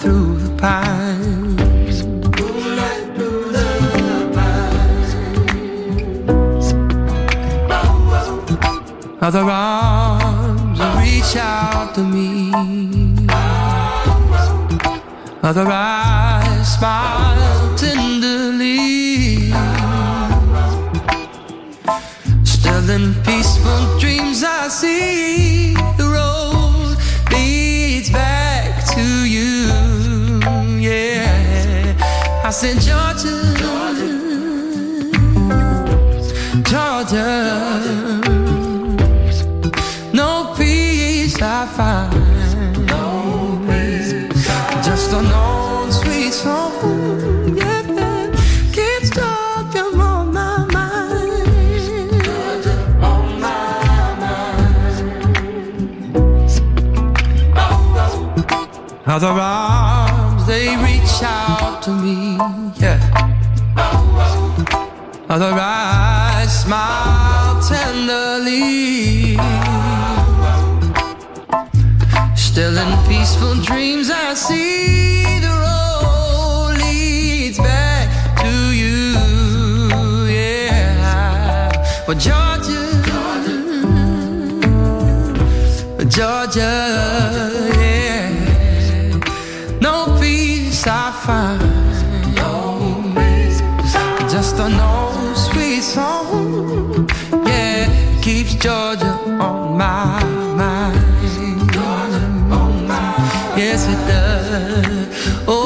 Through the pines. Moonlight through the pines. Other arms reach out to me. Other eyes smile tenderly. Still in peaceful dreams I see the road leads back to you. Yeah, I said Georgia, Georgia, no peace I find, just an old Other arms, they reach out to me, yeah. Other eyes smile tenderly. Still in peaceful dreams, I see the road leads back to you, yeah. But Georgia, Georgia, Georgia I find just an old sweet song, yeah, keeps Georgia on my mind. Yes, it does. Oh,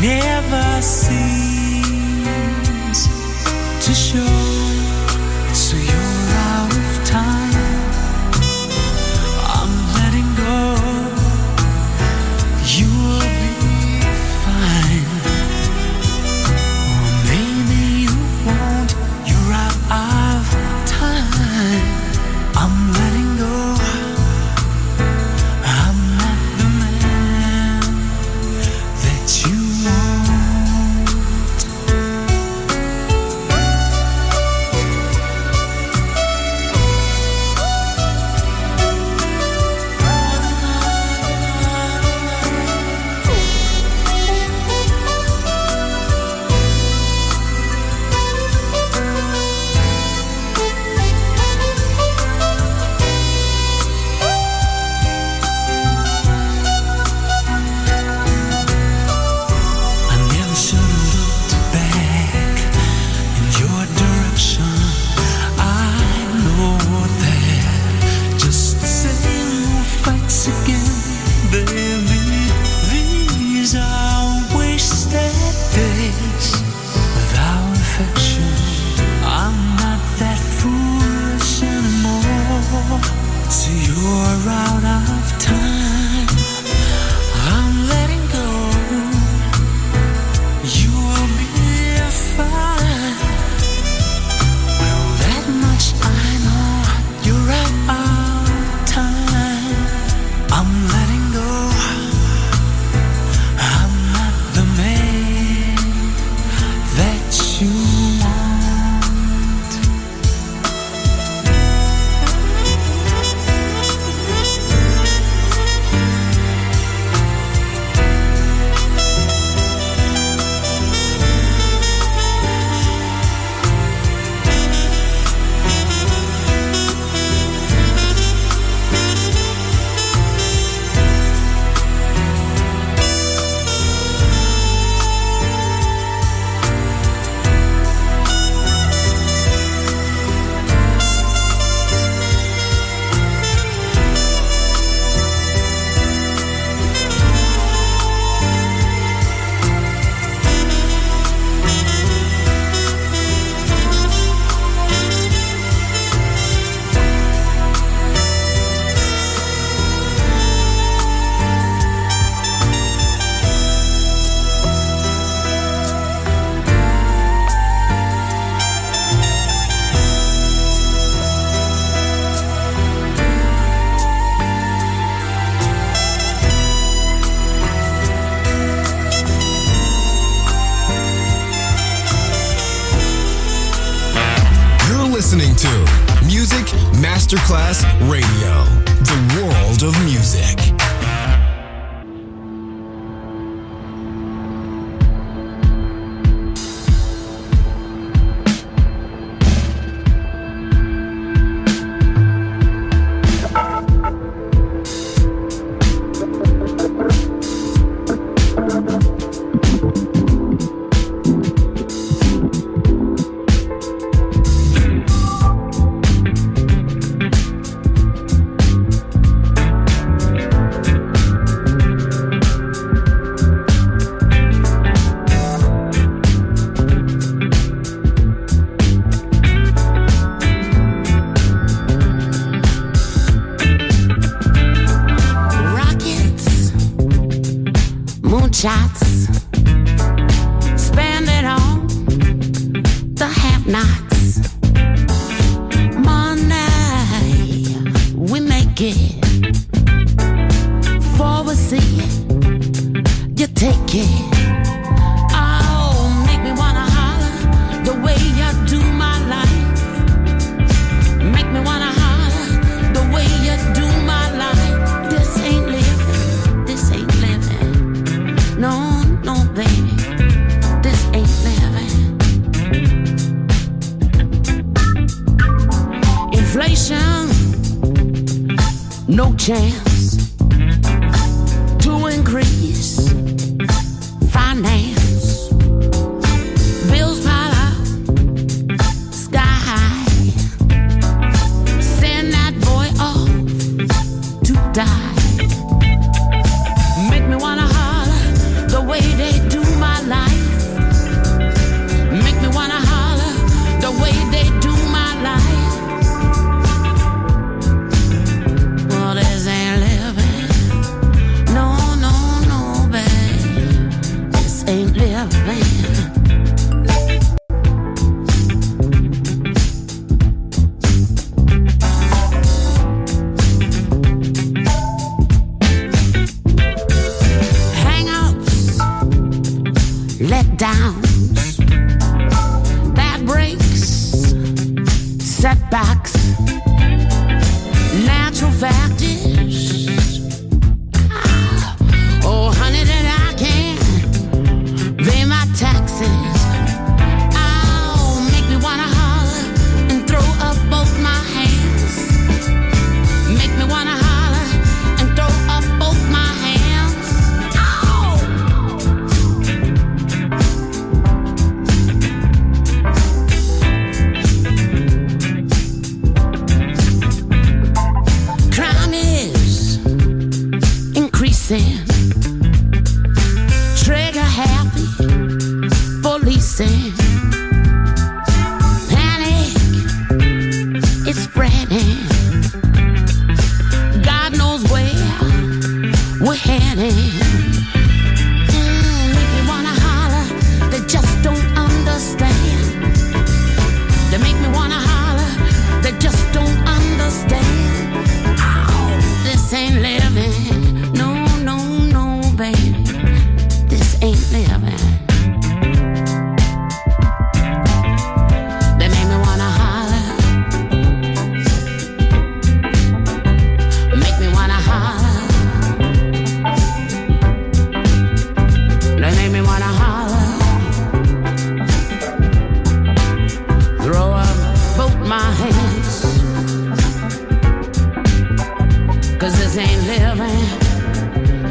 Never seems to show. You sound.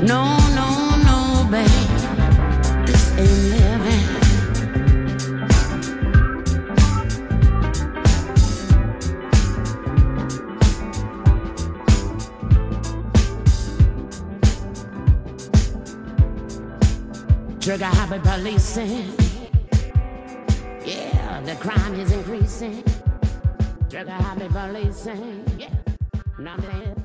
No, no, no, babe. This ain't living. Trigger habit policing. Yeah, the crime is increasing. Trigger habit policing. Yeah, nothing.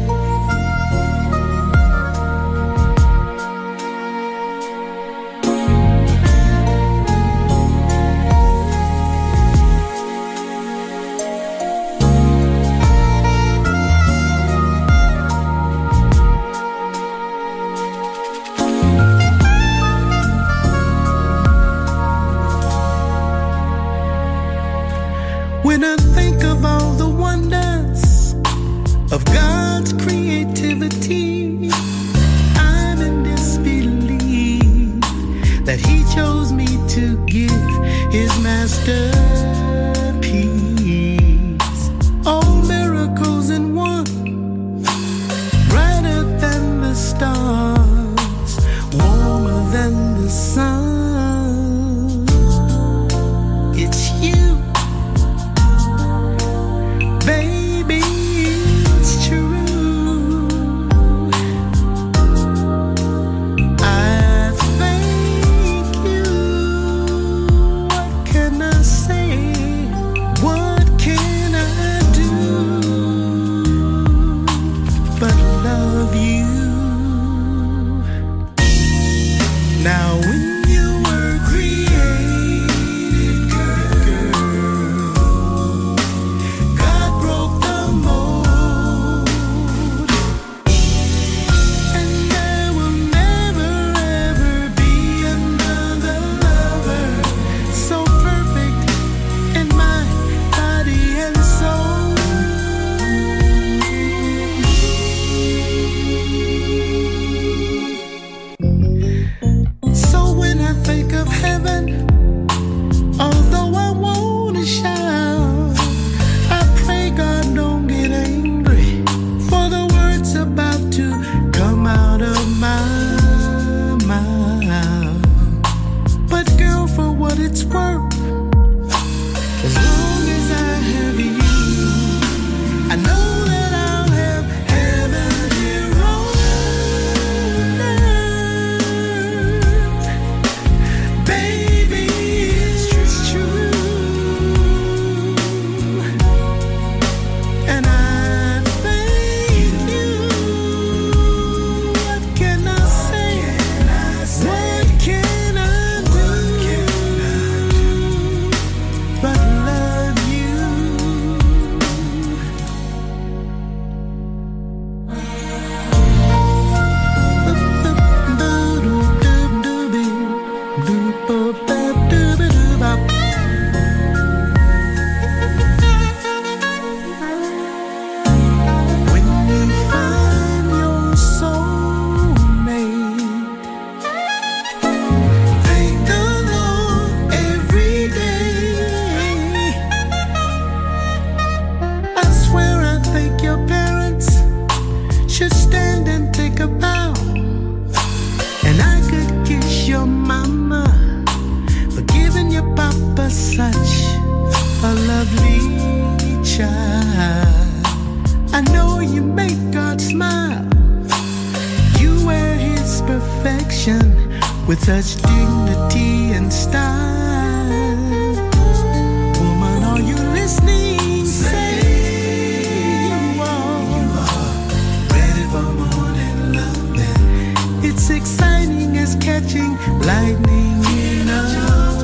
catching lightning in a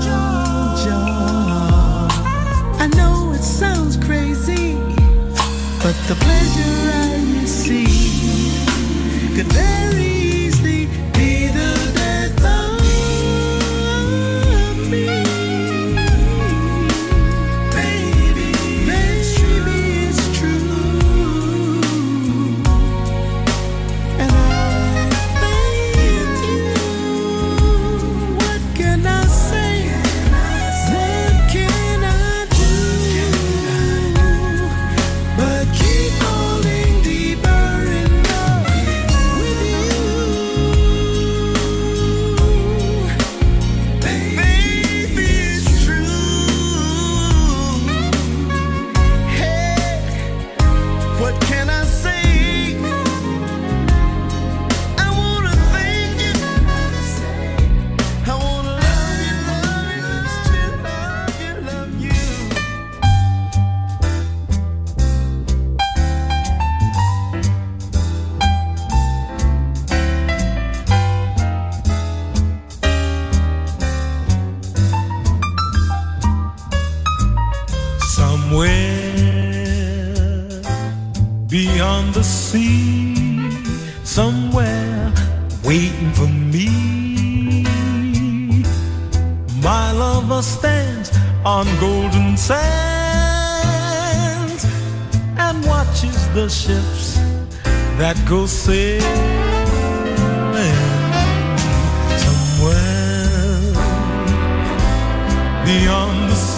jar. I know it sounds crazy, but the pleasure I receive could vary.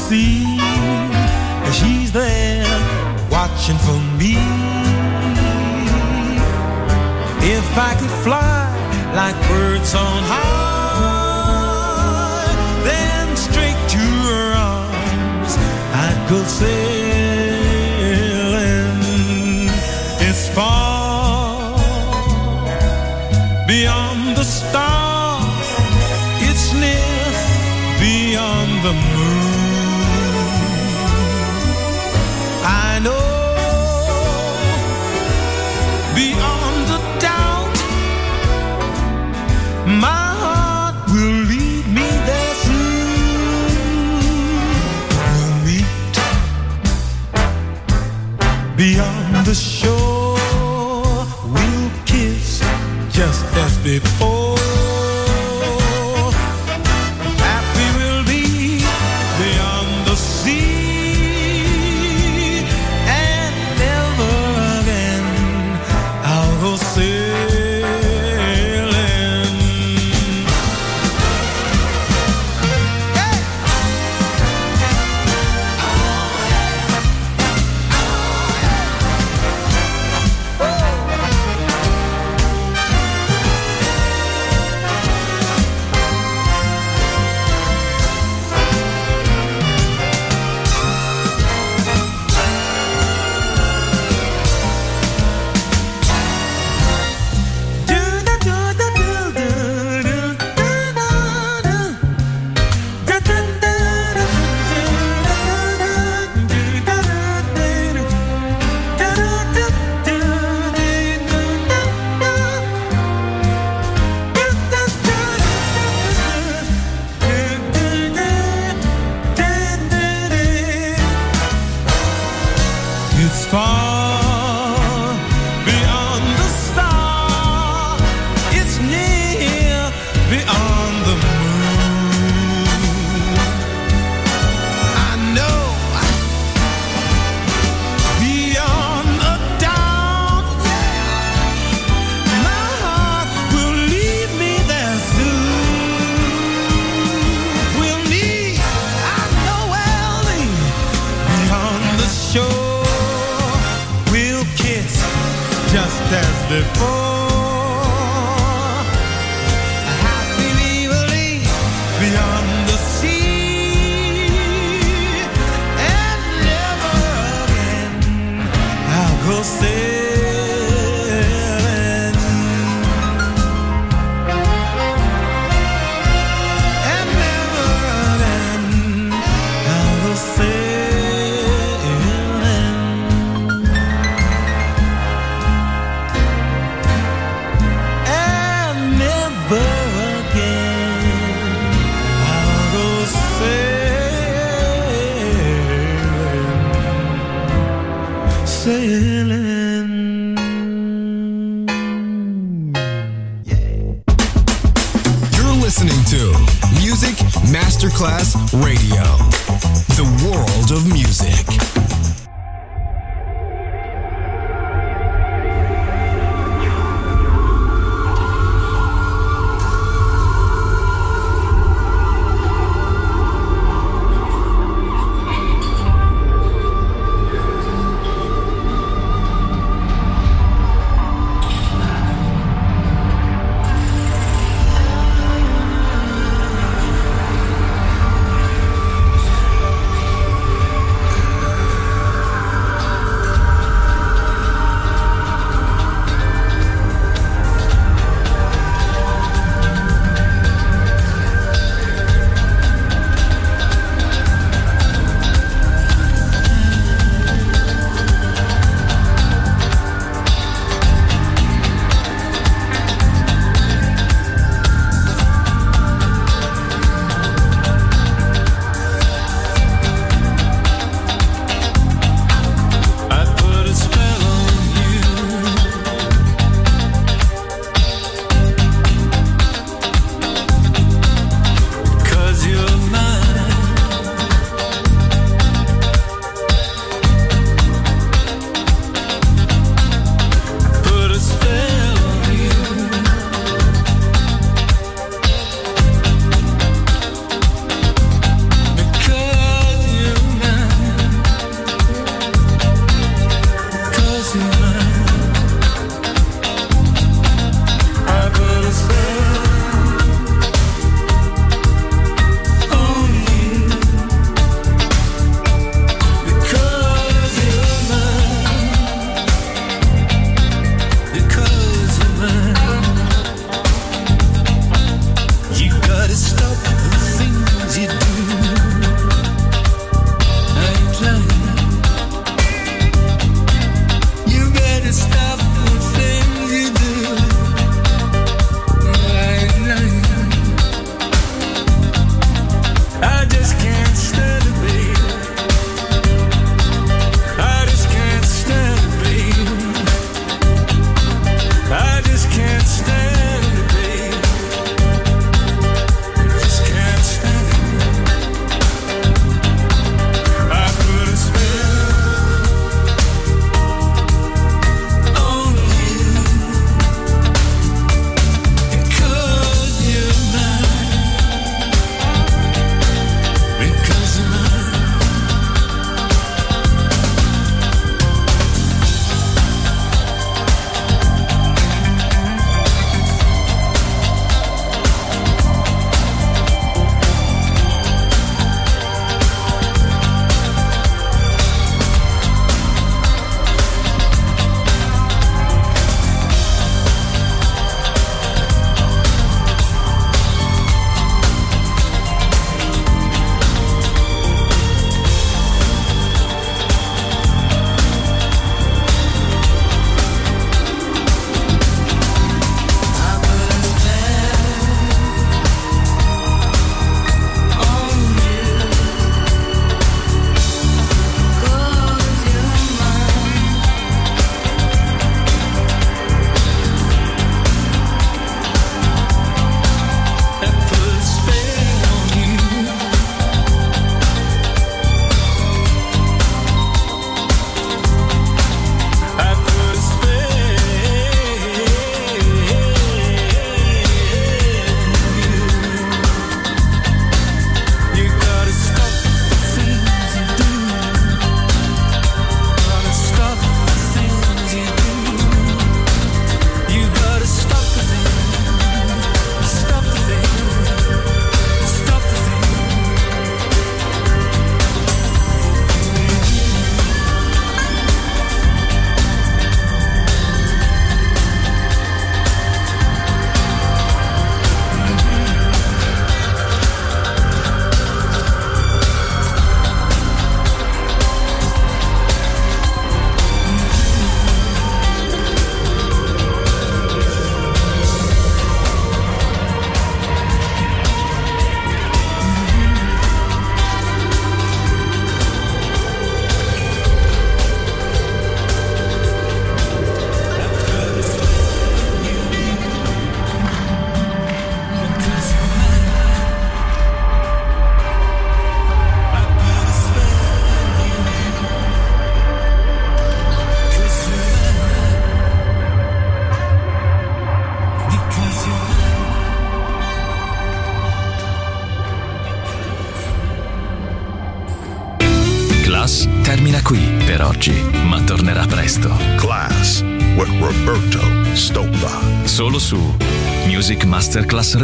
see and she's there watching for me. If I could fly like birds on high, then straight to her arms I'd go. they've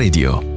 Radio.